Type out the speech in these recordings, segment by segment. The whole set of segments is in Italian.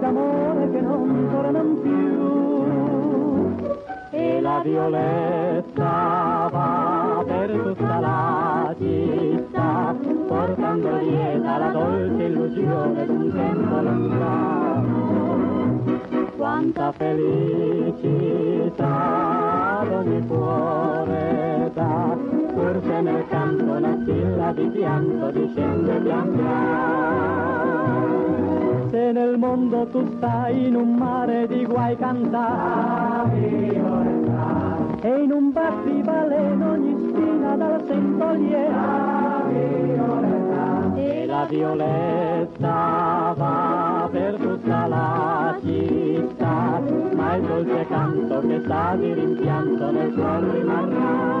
d'amore che non tornano più. E la violetta va per tutta la città, portando lieta la dolce illusione d'un tempo lontano quanta felicità ogni cuore dà, forse nel canto una stilla di pianto discende pian piano. Nel mondo tu stai in un mare di guai cantare, e in un battibaleno ogni spina dal sentoliera, e la violetta va per tutta la città, ma il dolce canto che sta di rimpianto nel cuore rimarrà.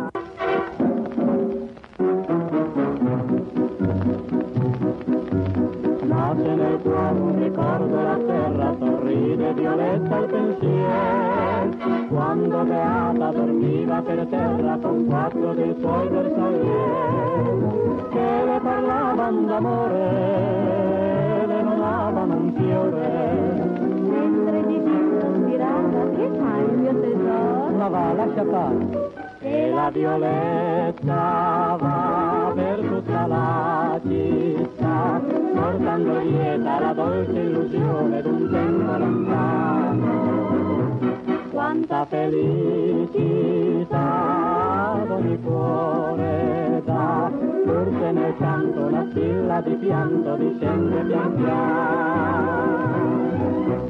Nasce nel cuore un ricordo la terra, sorride violetta il pensiero, quando beata dormiva per terra con quattro dei suoi bersaglieri, che le parlavano d'amore, le non amano un fiore. Mentre di più sospirava, che fai mio tesoro? Ma va, lascia fare. E la violetta va per tutta la città, portando lieta la dolce illusione d'un tempo lontano. Quanta felicità ogni cuore dà, forse nel canto una stilla di pianto discende pian piano.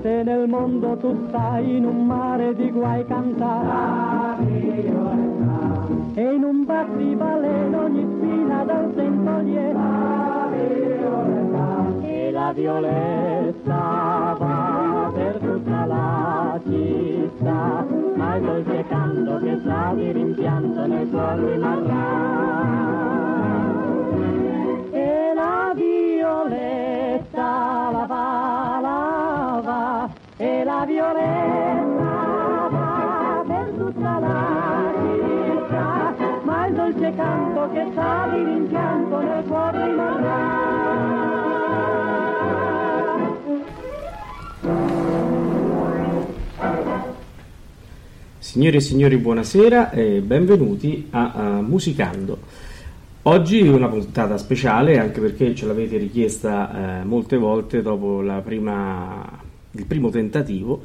Se nel mondo tu stai in un mare di guai cantare, e in un battibaleno ogni spina dal sentoliera, e la violetta va per tutta la città, ma il dolce canto che sa di rimpianto nel cuore rimarrà. E la violetta la va, la va, e la violetta va per tutta la città, ma il dolce canto che sa di rimpianto nel cuore rimarrà. Signore e signori, buonasera e benvenuti a, a Musicando. Oggi una puntata speciale anche perché ce l'avete richiesta eh, molte volte dopo prima, il primo tentativo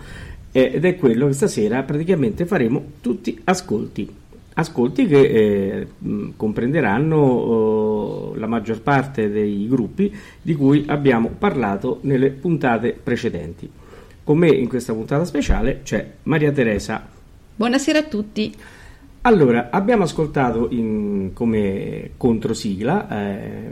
eh, ed è quello che stasera praticamente faremo tutti ascolti. Ascolti che eh, comprenderanno oh, la maggior parte dei gruppi di cui abbiamo parlato nelle puntate precedenti. Con me in questa puntata speciale c'è Maria Teresa. Buonasera a tutti. Allora, abbiamo ascoltato in- come controsigla eh,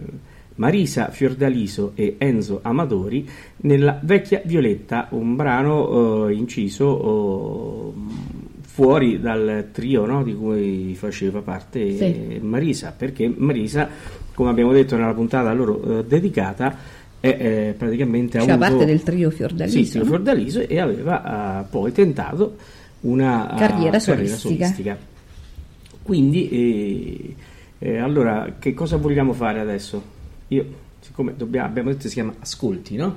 Marisa Fiordaliso e Enzo Amadori nella Vecchia Violetta, un brano eh, inciso oh, fuori dal trio no, di cui faceva parte Sì. eh, Marisa, perché Marisa, come abbiamo detto nella puntata a loro eh, dedicata, è eh, praticamente Faceva avuto- parte del trio Fiordaliso. Sì, trio? Fiordaliso e aveva eh, poi tentato una eh, Carriera solistica. Quindi, eh, eh, allora, che cosa vogliamo fare adesso? Io, siccome dobbiamo- abbiamo detto che si chiama Ascolti, no?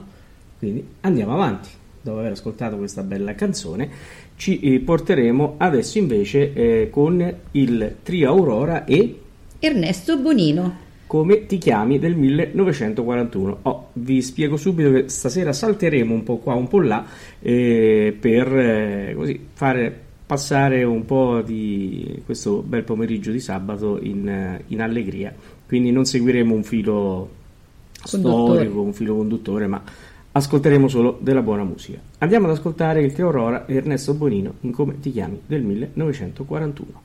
Quindi andiamo avanti. Dopo aver ascoltato questa bella canzone, ci eh, porteremo adesso invece eh, con il trio Aurora e Ernesto Bonino. Come ti chiami del 1941. Oh, vi spiego subito che stasera salteremo un po' qua, un po' là, eh, per eh, così fare passare un po' di questo bel pomeriggio di sabato in, eh, in allegria. Quindi non seguiremo un filo Conduttore. storico, un filo conduttore, ma ascolteremo solo della buona musica. Andiamo ad ascoltare il Trio Aurora e Ernesto Bonino in Come ti chiami del 1941.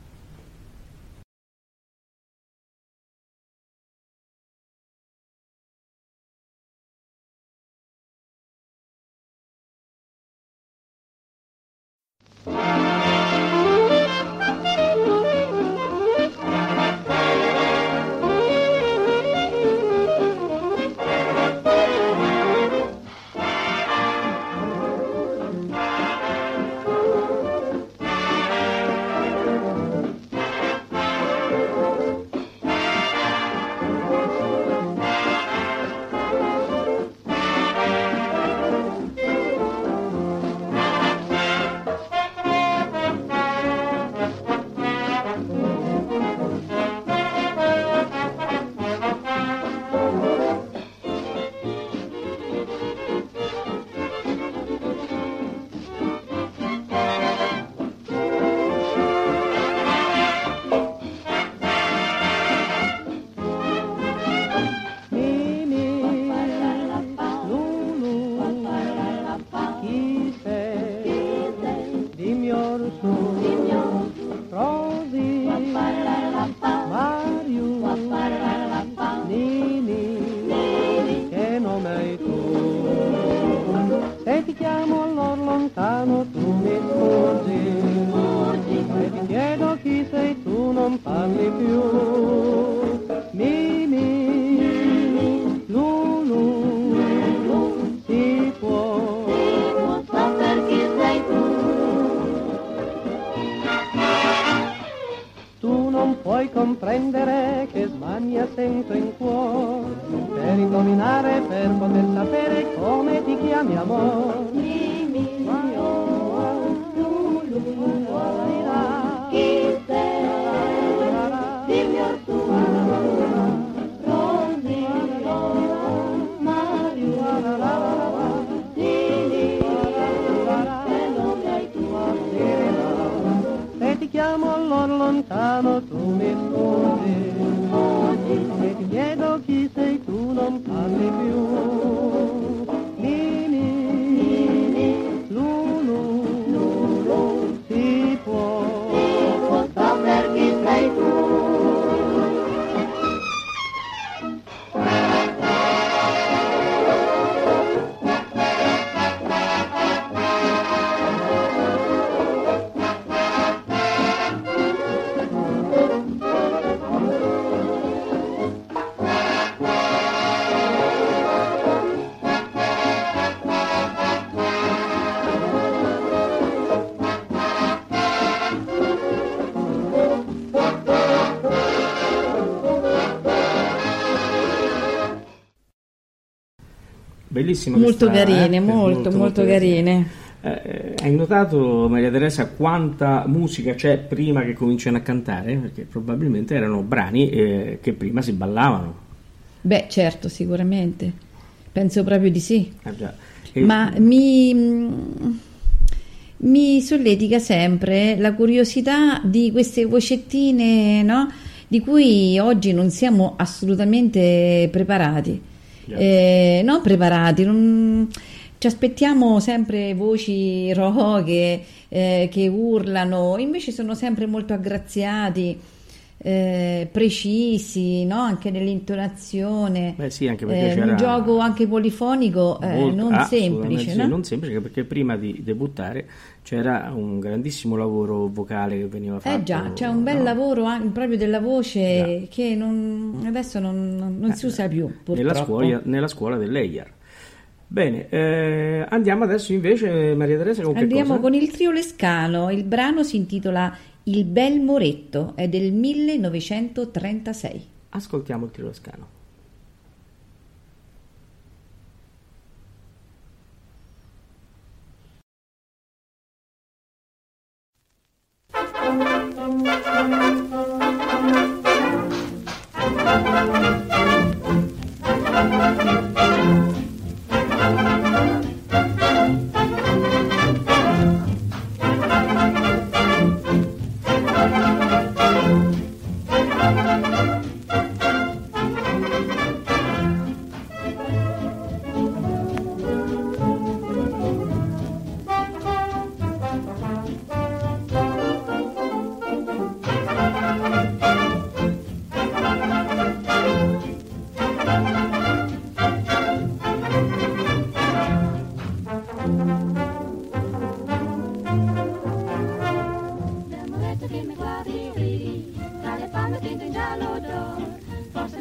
Chiamo allora lontano tu mi scusi Bellissimo. Molto questa, carine, eh? molto, molto, carine. Eh, hai notato, Maria Teresa, quanta musica c'è prima che cominciano a cantare? Perché probabilmente erano brani eh, che prima si ballavano. Beh, certo, sicuramente. Penso proprio di sì. Ah. E- Ma mi, mi solletica sempre la curiosità di queste vocettine, no? Di cui oggi non siamo assolutamente preparati. Già. Eh, non preparati, non- ci aspettiamo sempre voci roche eh, che urlano, invece sono sempre molto aggraziati, eh, precisi, no? Anche nell'intonazione. Beh, sì, anche Eh, un gioco anche polifonico eh, molto- non ah, semplice, no? non semplice perché prima di debuttare c'era un grandissimo lavoro vocale che veniva fatto. Eh già, c'è un bel no? lavoro anche proprio della voce Già. che non- adesso non, non- si usa più, nella scuola, nella scuola dell'EIAR. Bene, eh, andiamo adesso invece, Maria Teresa, con Andiamo con il trio Lescano, il brano si intitola Il bel Moretto, è del 1936. Ascoltiamo il tiro scano. Nel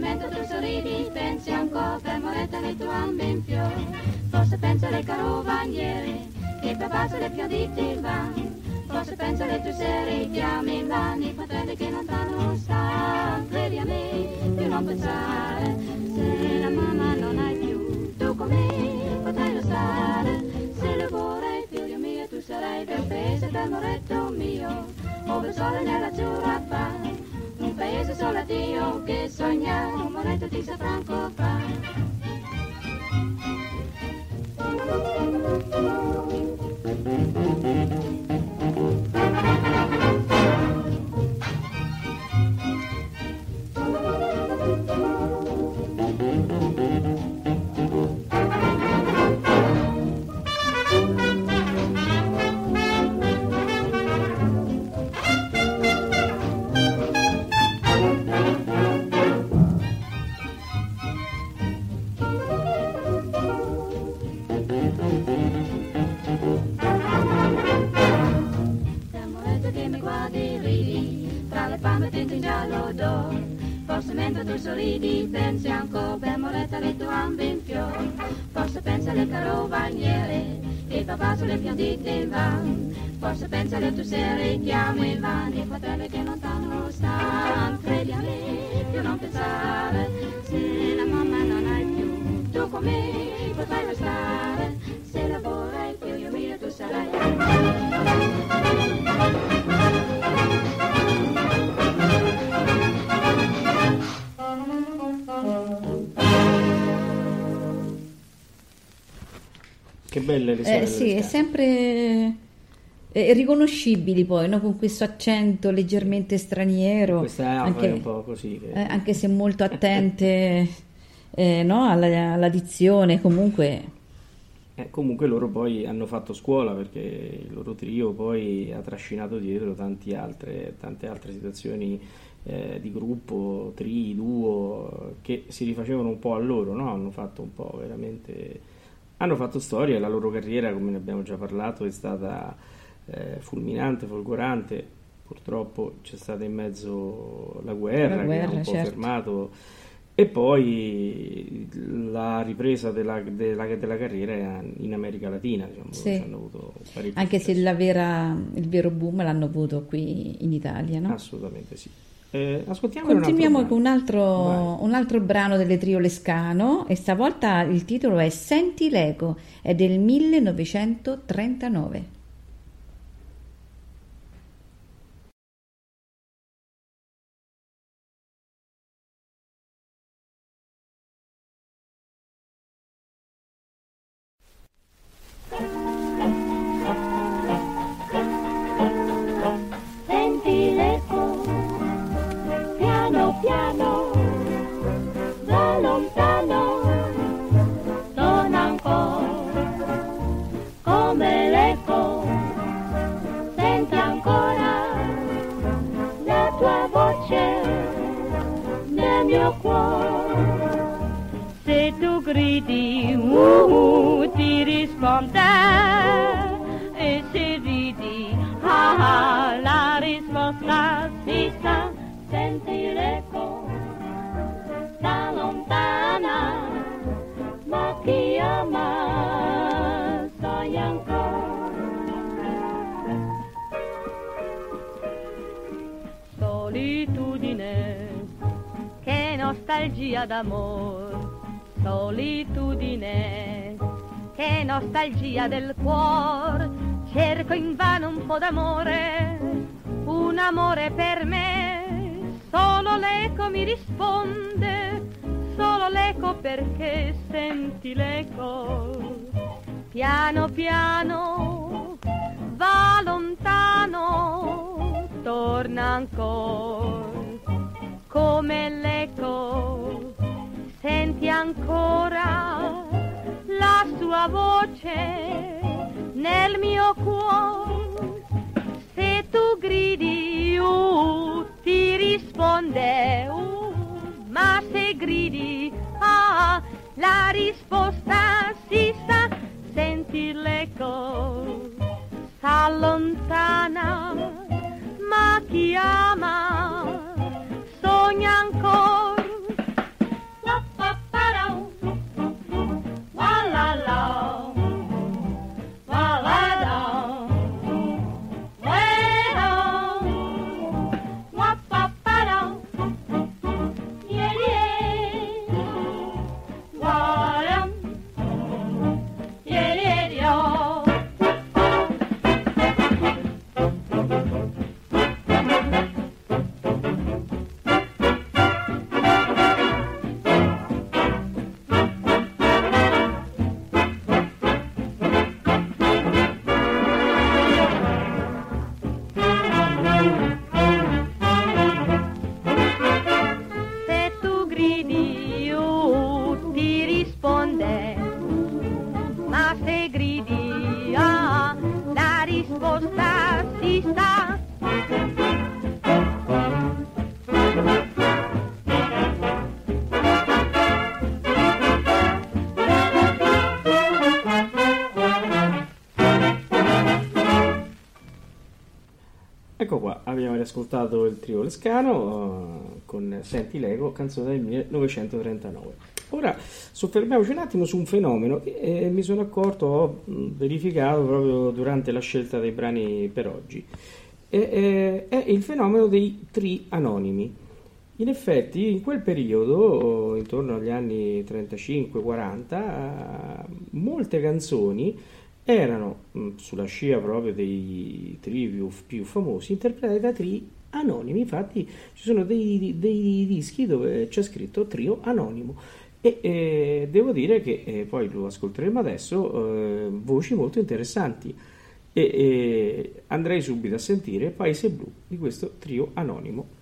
mentre tu sorridi pensi ancora per moretta nei tuoi ambi in fiore. Forse pensi alle carovaniere che per base le fiorditi vanno. Forse pensi alle tue serie chiami in vano, i fratelli che non fanno sta. Credi a me, più non pensare, se la mamma non hai più, tu con me potrai stare. Se lo vorrei più io mio, tu sarai del paese del moretto mio, ove il sole nell'azzurra fa. un paese solo latino che sogna un momento di San fa. Mentre tu sorridi pensi ancora per moretta le tue gambe in fiore. Forse pensa alle carovaniere e papà sulle piantite in van. Forse pensa alle tue sere chiamo in van i fratelli che lontano stanno. Credi a me, più non pensare, se la mamma non hai più, tu con me potrai restare. Se la vorrai più io mio tu sarai. Che belle le storie Eh, sì, è sempre eh, riconoscibili poi, no? Con questo accento leggermente straniero, Questa è anche, un po' così. che- eh, anche se molto attente eh, no? alla, alla dizione, comunque Eh, comunque loro poi hanno fatto scuola perché il loro trio poi ha trascinato dietro tanti altre, tante altre situazioni eh, di gruppo, tri, duo, che si rifacevano un po' a loro, no? Hanno fatto un po' veramente... Hanno fatto storia e la loro carriera, come ne abbiamo già parlato, è stata eh, fulminante, folgorante. Purtroppo c'è stata in mezzo la guerra, La che ha guerra, un po' certo. fermato e poi la ripresa della, della- della carriera in America Latina, diciamo, Sì. anche se successo. la vera- il vero boom l'hanno avuto qui in Italia, no? Assolutamente sì. Eh, un Continuiamo brano. con un altro, un altro brano delle Trio Lescano e stavolta il titolo è Senti l'eco, è del 1939. D'amore, un amore per me, solo l'eco mi risponde, solo l'eco perché senti l'eco, riascoltato il trio Lescano uh, con Senti Lego, canzone del 1939. Ora soffermiamoci un attimo su un fenomeno che eh, mi sono accorto, ho verificato proprio durante la scelta dei brani per oggi. E, eh, è il fenomeno dei tri anonimi. In effetti, in quel periodo, intorno agli anni 35-40, molte canzoni erano, mm, sulla scia proprio dei tri più, famosi, interpretate da tri anonimi. Infatti, ci sono dei, dei dischi dove c'è scritto trio anonimo. E eh, devo dire che eh, poi lo ascolteremo adesso, eh, voci molto interessanti. E, e andrei subito a sentire Paese Blu di questo trio anonimo.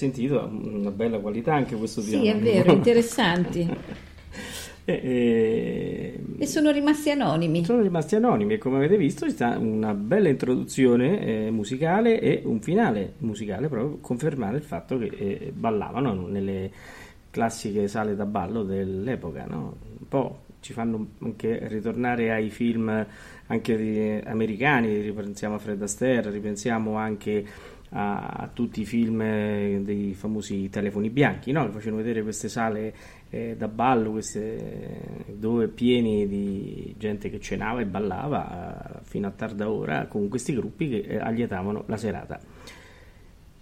Sentito, una bella qualità anche questo piano. Sì, è vero, interessanti. e, e, e, sono rimasti anonimi. Sono rimasti anonimi e come avete visto ci sta una bella introduzione eh, musicale e un finale musicale proprio confermare il fatto che eh, ballavano nelle classiche sale da ballo dell'epoca, no? Un po' ci fanno anche ritornare ai film anche americani, ripensiamo a Fred Astaire, ripensiamo anche a, a tutti i film eh, dei famosi telefoni bianchi, no? facevano vedere queste sale eh, da ballo queste, dove pieni di gente che cenava e ballava eh, fino a tarda ora con questi gruppi che eh, allietavano la serata.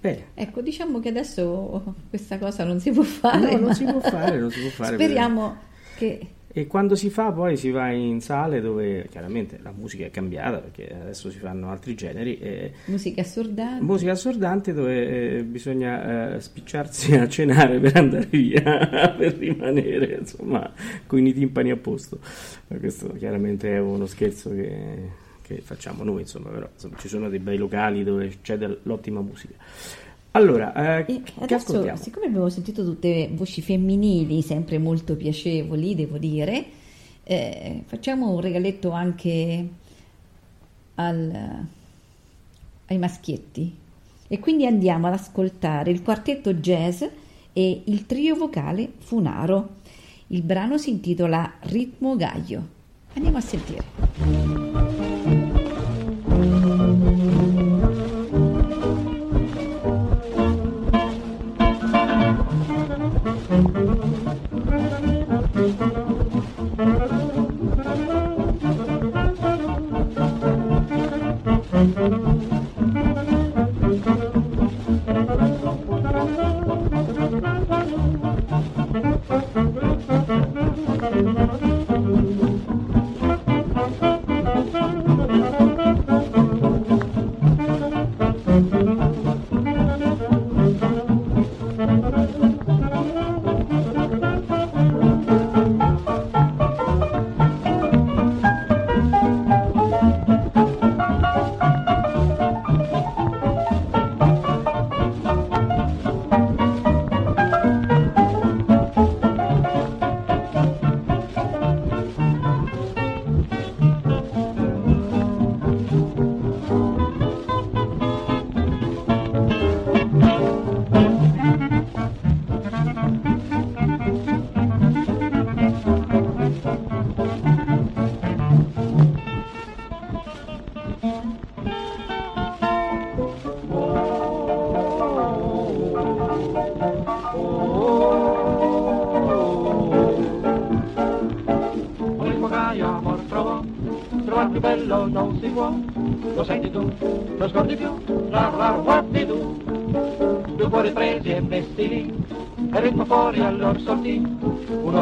Bene. Ecco, diciamo che adesso questa cosa non si può fare. No, non si può fare, non si può fare. Speriamo che... E quando si fa poi si va in sale dove chiaramente la musica è cambiata perché adesso si fanno altri generi. E... Musica assordante. Musica assordante dove eh, bisogna eh, spicciarsi a cenare per andare via, per rimanere insomma con i timpani a posto. Questo chiaramente è uno scherzo che che facciamo noi, insomma, però insomma, ci sono dei bei locali dove c'è dell'ottima musica. Allora, eh, adesso, siccome abbiamo sentito tutte voci femminili, sempre molto piacevoli, devo dire, eh, facciamo un regaletto anche al, ai maschietti. E quindi andiamo ad ascoltare il quartetto jazz e il trio vocale Funaro. Il brano si intitola Ritmo Gaio. Andiamo a sentire.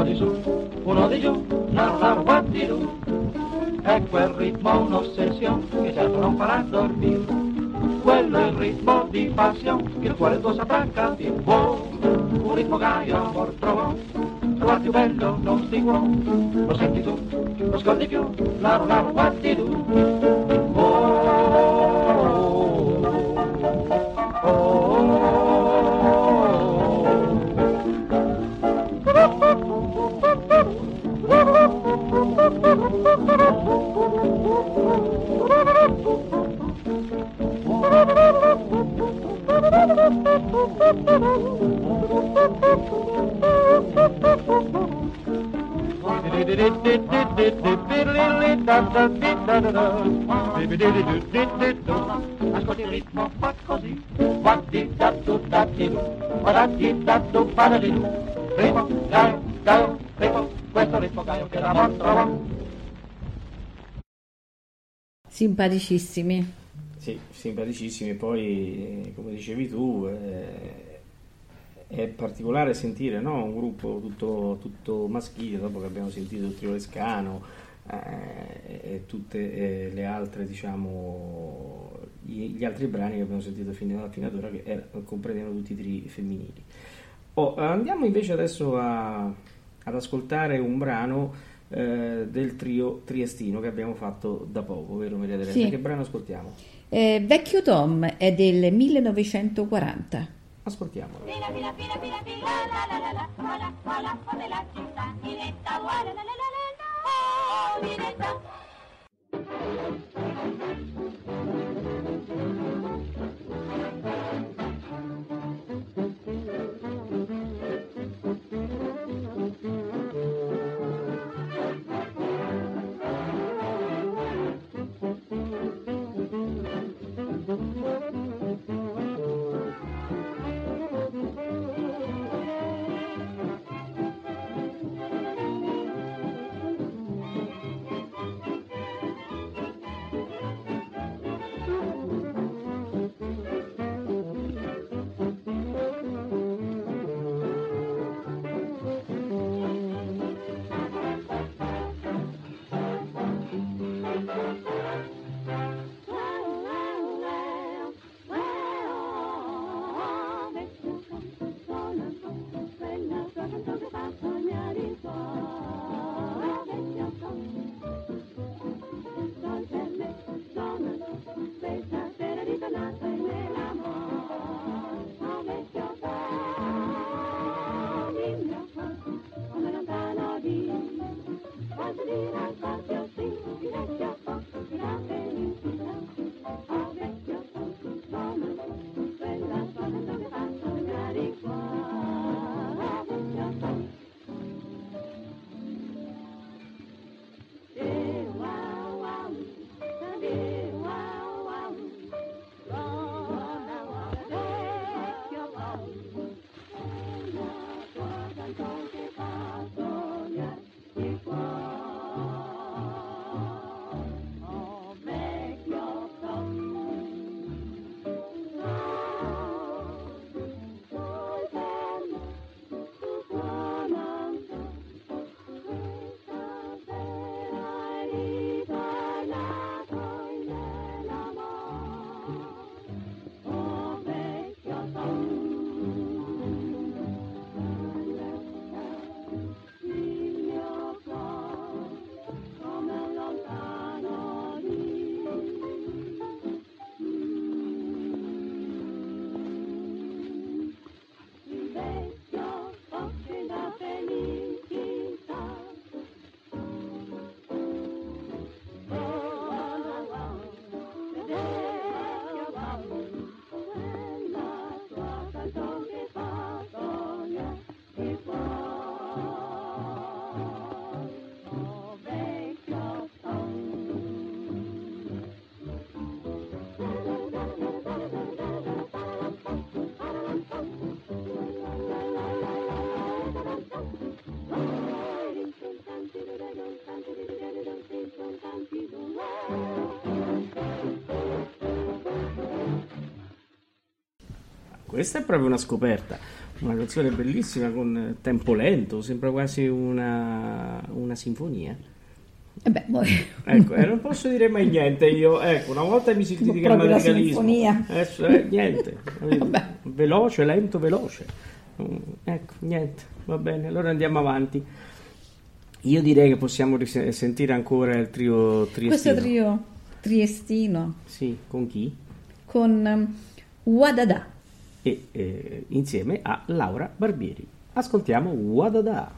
dijo, uno dijo, nada guatirú. Ecco il ritmo un'ossessione che certo non farà dormire. Quello è il ritmo di passione che il cuore tuo saprà capire. Oh, un ritmo gaio amor trovò, trovar bello non si può. Lo senti tu, lo scordi più. Ascolti il ritmo, fa così. Guardi da tu da di du, guardi da tu para di du. Ritmo, gaio, gaio, ritmo, questo ritmo gaio che la trovo. Simpaticissimi. Sì, simpaticissimi. Poi, come dicevi tu, eh, è particolare sentire no? un gruppo tutto, tutto, maschile dopo che abbiamo sentito il trio Lescano eh, e tutte eh, le altre, diciamo, gli, altri brani che abbiamo sentito fino, fino ad ora che era, comprendevano tutti i tri femminili. Oh, andiamo invece adesso a, ad ascoltare un brano eh, del trio triestino che abbiamo fatto da poco, vero Maria Teresa? Sì. Che brano ascoltiamo? Eh, Vecchio Tom è del 1940. Ascoltiamolo. Pila, pila, pila, pila, pila, la, la, la, la, vola, vola, come la città, Ninetta, vola, la, la, la, la, la, oh, Ninetta. Questa è proprio una scoperta. Una canzone bellissima con eh, tempo lento, sembra quasi una, una sinfonia. E beh. Ecco, eh, non posso dire mai niente io. Ecco, una volta mi si critica il radicalismo. sinfonia. Adesso eh, niente. Vabbè. Veloce, lento, veloce. Mm, Ecco, niente. Va bene, allora andiamo avanti. Io direi che possiamo sentire ancora il trio triestino. Questo trio triestino Sì, con chi? con um, Wadada. E eh, insieme a Laura Barbieri. Ascoltiamo Wadada.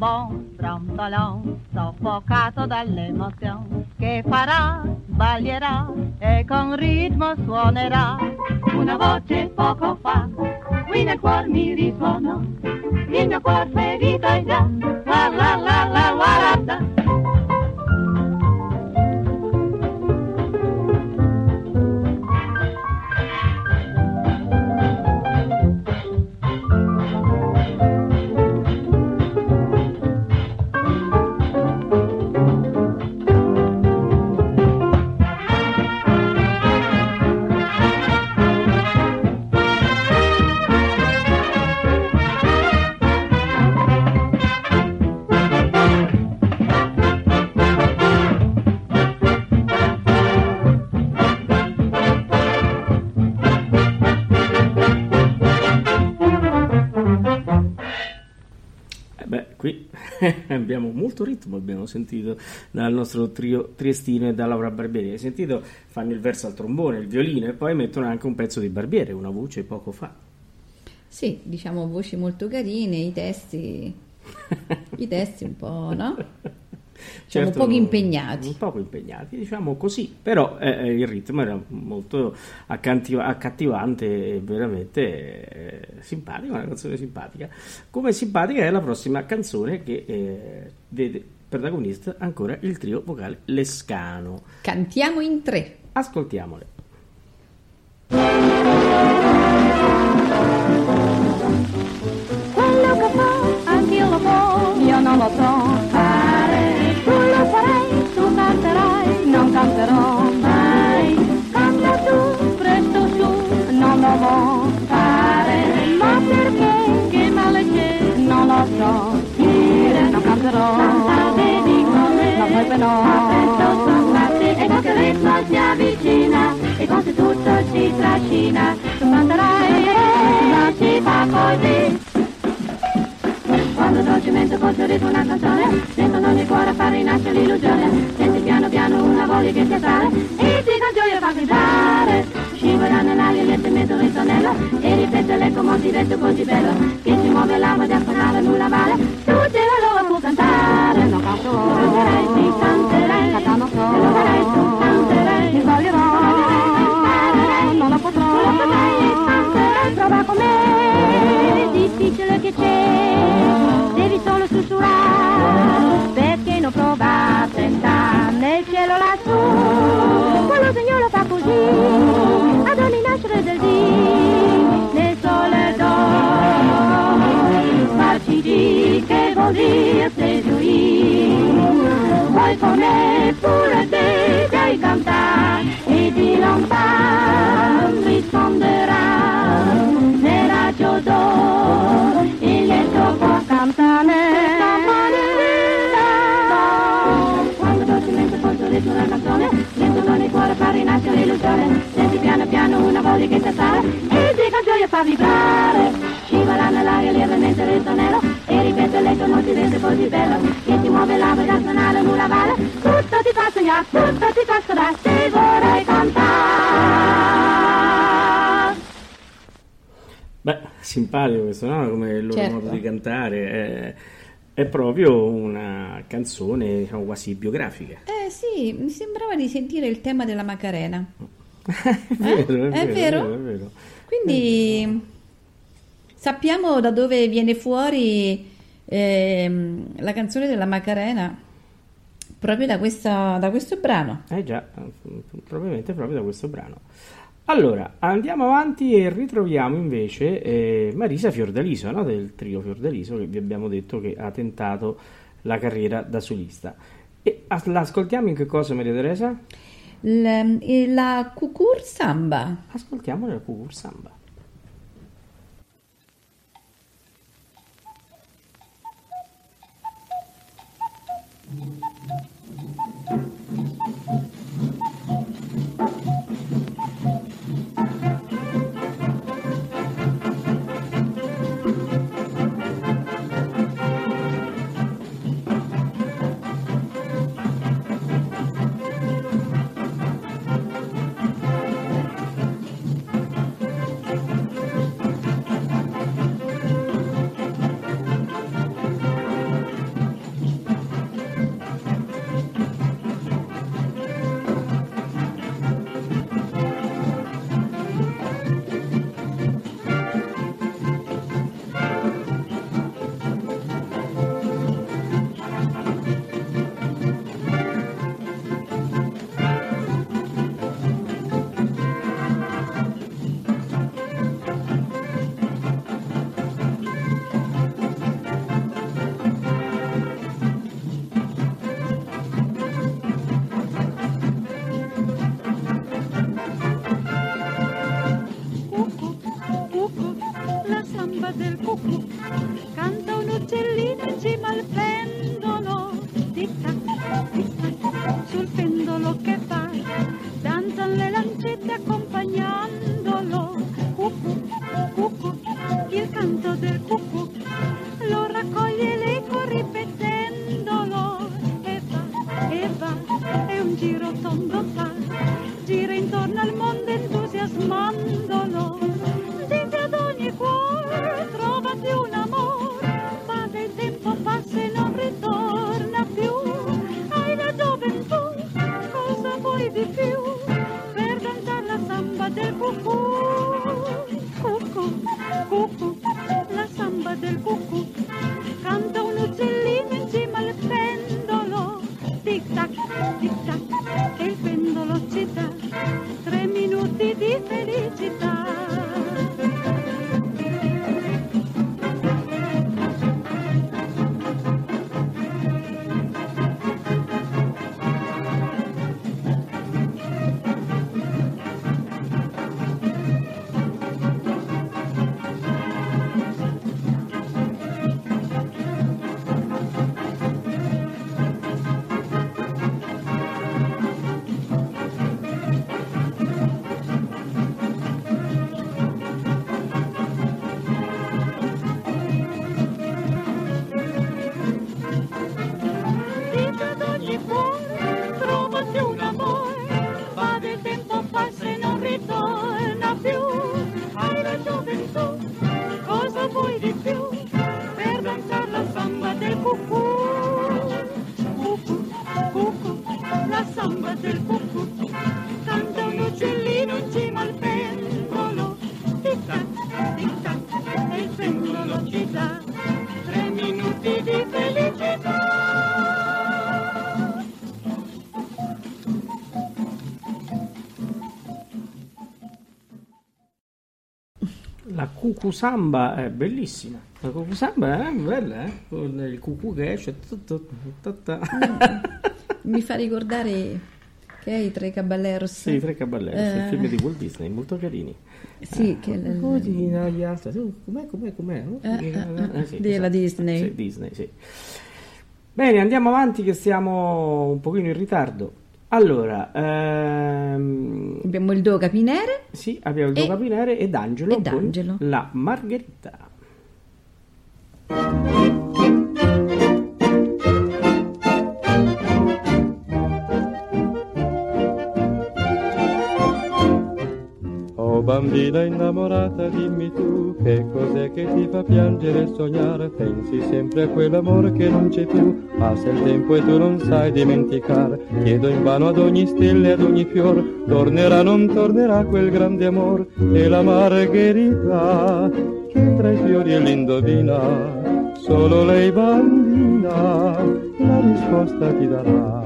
Il trombone brontolone soffocato dall'emozione che farà, sbaglierà e con ritmo suonerà. Una voce poco fa qui nel cuor mi risuonò. Il mio cuor ferito è già la la la la guarda abbiamo molto ritmo, abbiamo sentito dal nostro trio triestino e da Laura Barbieri. Hai sentito? Fanno il verso al trombone, il violino e poi mettono anche un pezzo di Barbiere, una voce poco fa. Sì, diciamo voci molto carine, i testi, i testi un po', no? Certo, poco impegnati. Un poco impegnati, diciamo così, però eh, eh, il ritmo era molto accanti- accattivante e veramente eh, simpatico, una canzone simpatica. Come simpatica è la prossima canzone che eh, vede protagonista ancora il trio vocale Lescano. Cantiamo in tre. Ascoltiamole. quello che fa anch'io lo so io non lo so canterò mai. Canta tu presto su non lo vuoi fare. Ma perché che male c'è non lo so dire. Non canterò. Ma poi no e con che ritmo si avvicina. E se tutto si trascina. Tu canterai non si fa così quando dolcemente ritmo una canzone Dentro ogni cuore a far rinascere l'illusione. Senti piano piano una voglia che ti attrae E ti dà gioia fa gridare Scivola nell'aria lentamente un ritornello E ripete l'eco motivetto così bello Che si muove l'alma di affonare nulla vale Tutti la loro può cantare. Non canto Canterai, sì, canterai Lo farai, tu canterai. Mi sbaglierò Non lo potrò. Non lo potrai, canterai. Prova con me sussurrare perché non provate sta nel cielo lassù? Quando il Signore fa così ad ogni nascere del dì nel sole d'oro farci di che vuol dire se giuì. Vuoi come pure te dai cantare e di lontano risponderà simpatico questo, no? Come il loro Certo. modo di cantare. È, è proprio una canzone, diciamo, quasi biografica. Eh sì, mi sembrava di sentire il tema della Macarena. È vero, È vero? è vero. Quindi sappiamo da dove viene fuori ehm, la canzone della Macarena, proprio da, questa- da questo brano. Eh già, probabilmente proprio da questo brano. Allora, andiamo avanti e ritroviamo invece eh, Marisa Fiordaliso, no? del trio Fiordaliso, che vi abbiamo detto che ha tentato la carriera da solista. E as- l'ascoltiamo in che cosa, Maria Teresa? L- eh, la Cucur Samba. Ascoltiamo la Cucur Samba. Cucù, La cucusamba è bellissima. La cucusamba è bella, eh? Con il cucù che esce. tu. Mi fa ricordare che è i tre caballeros. Sì, i tre caballeros, il Eh. film di Walt Disney, molto carini. Sì, che l- Cosina, gli altri. Com'è, com'è, com'è? Eh, eh, eh, sì, della esatto. Disney. Sì, Disney, sì. Bene, andiamo avanti che siamo un pochino in ritardo. Allora, ehm, abbiamo il Do Capinere. sì, abbiamo il E- Capinere ed Angelo ed Angelo. la Margherita. Oh bambina innamorata, dimmi tu che cos'è che ti fa piangere e sognare? Pensi sempre a quell'amore che non c'è più, passa il tempo e tu non sai dimenticare. Chiedo invano ad ogni stella e ad ogni fior, tornerà, non tornerà quel grande amor e la margherita che tra i fiori e l'indovina. Solo lei bambina la risposta ti darà.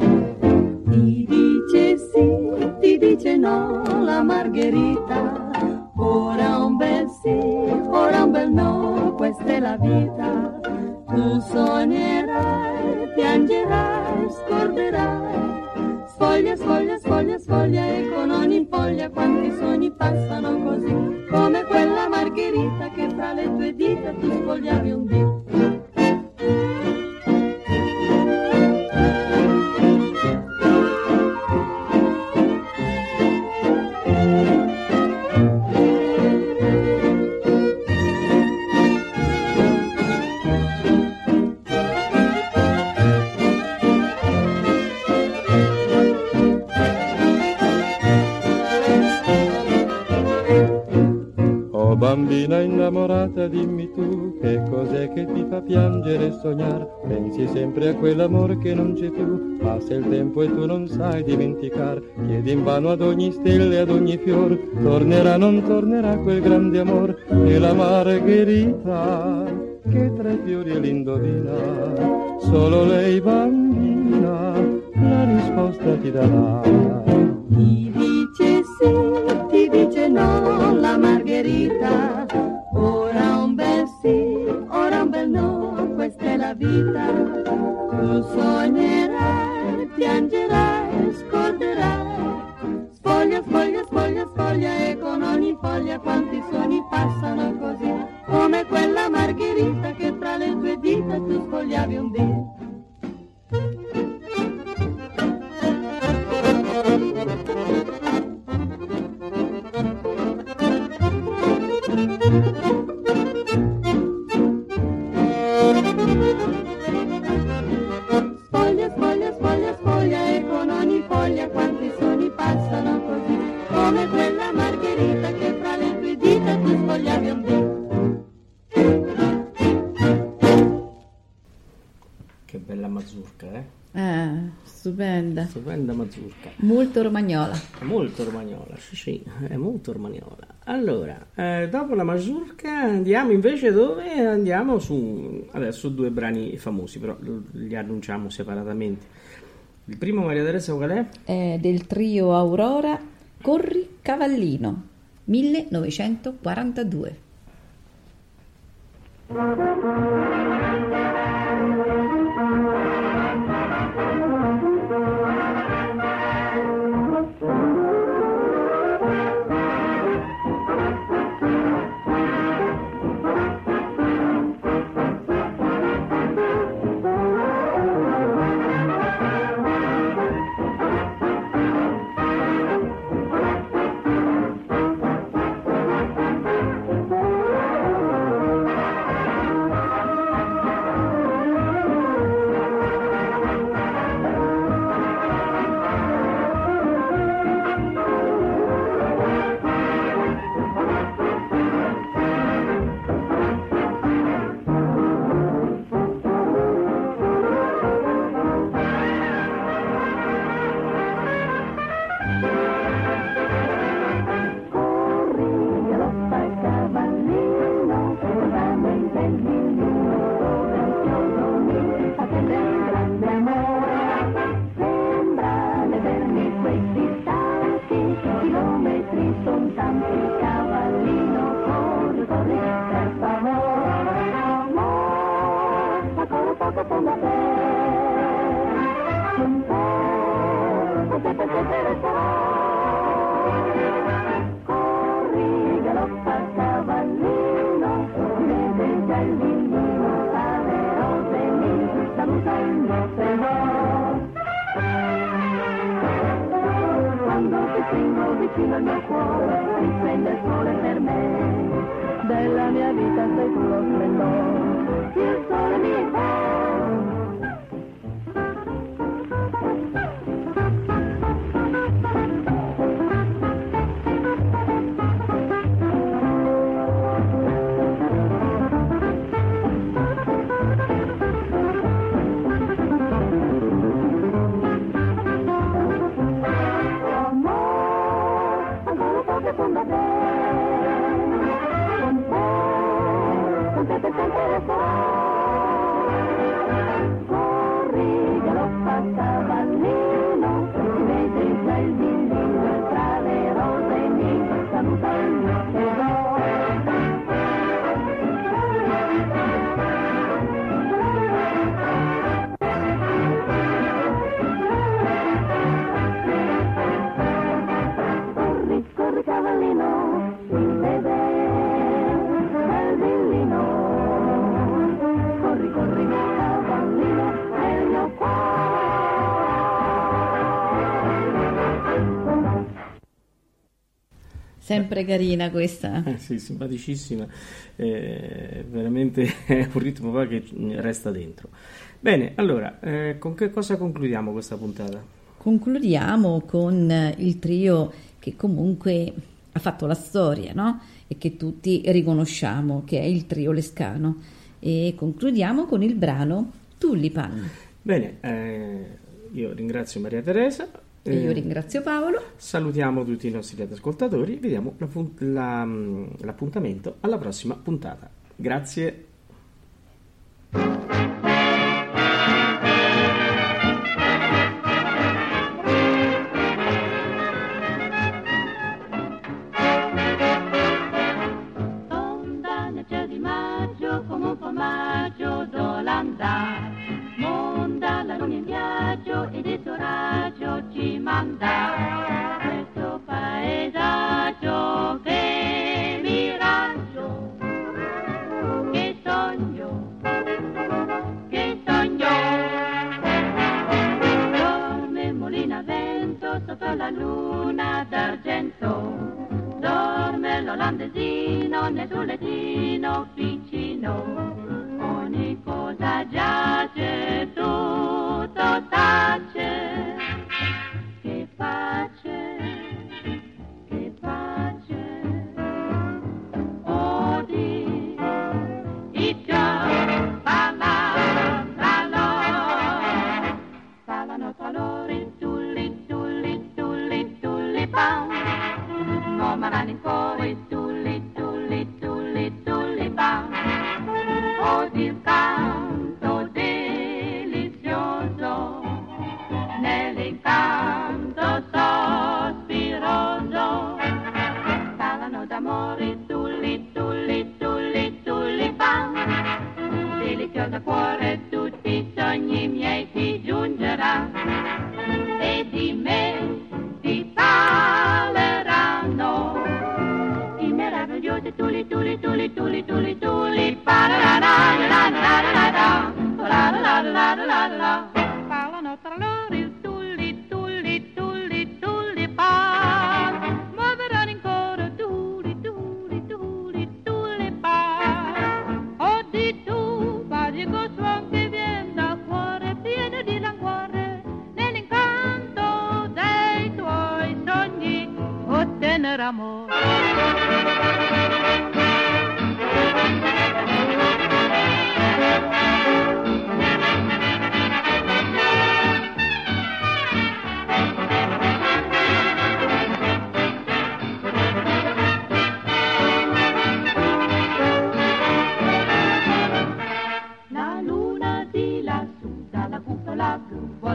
Ti dice no, la Margherita. Ora un bel sì, ora un bel no, questa è la vita. Tu sognerai, piangerai, scorderai. Sfoglia, sfoglia, sfoglia, sfoglia e con ogni foglia quanti sogni passano così. Come quella Margherita che fra le tue dita tu sfogliavi un dito. Innamorata, dimmi tu che cos'è che ti fa piangere e sognare? Pensi sempre a quell'amore che non c'è più, passa il tempo e tu non sai dimenticare. Chiedi invano ad ogni stella e ad ogni fior, tornerà, non tornerà quel grande amor e la margherita che tra i fiori e l'indovina. Solo lei bambina la risposta ti darà. Ti dice sì, ti dice no, la Margherita. Vita. Tu sognerai, piangerai, scorderai. Sfoglia, sfoglia, sfoglia, sfoglia e con ogni foglia quanti sogni passano così. Come quella Margherita che tra le tue dita tu sfogliavi un dito. Stupenda. Stupenda mazurka. Molto romagnola. Molto romagnola, sì, sì, è molto romagnola. Allora, eh, dopo la mazurka andiamo invece dove? Andiamo su adesso due brani famosi, però li annunciamo separatamente. Il primo, Maria Teresa, qual è? È del trio Aurora Corri Cavallino 1942. vicino al mio cuore, risplende il sole per me, della mia vita sei tu lo splendore, il sole mi fa. Sempre carina questa. Eh, sì, simpaticissima, eh, veramente è un ritmo che resta dentro. Bene, allora, eh, con che cosa concludiamo questa puntata? Concludiamo con eh, il trio che comunque ha fatto la storia, no? E che tutti riconosciamo, che è il trio Lescano. E concludiamo con il brano Tullipan. Bene, eh, io ringrazio Maria Teresa, e io ringrazio Paolo. Salutiamo tutti i nostri ascoltatori. Vediamo la, la, l'appuntamento alla prossima puntata. Grazie.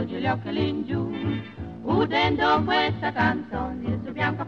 oggi gli occhi laggiù, udendo questa canzone, subiamo a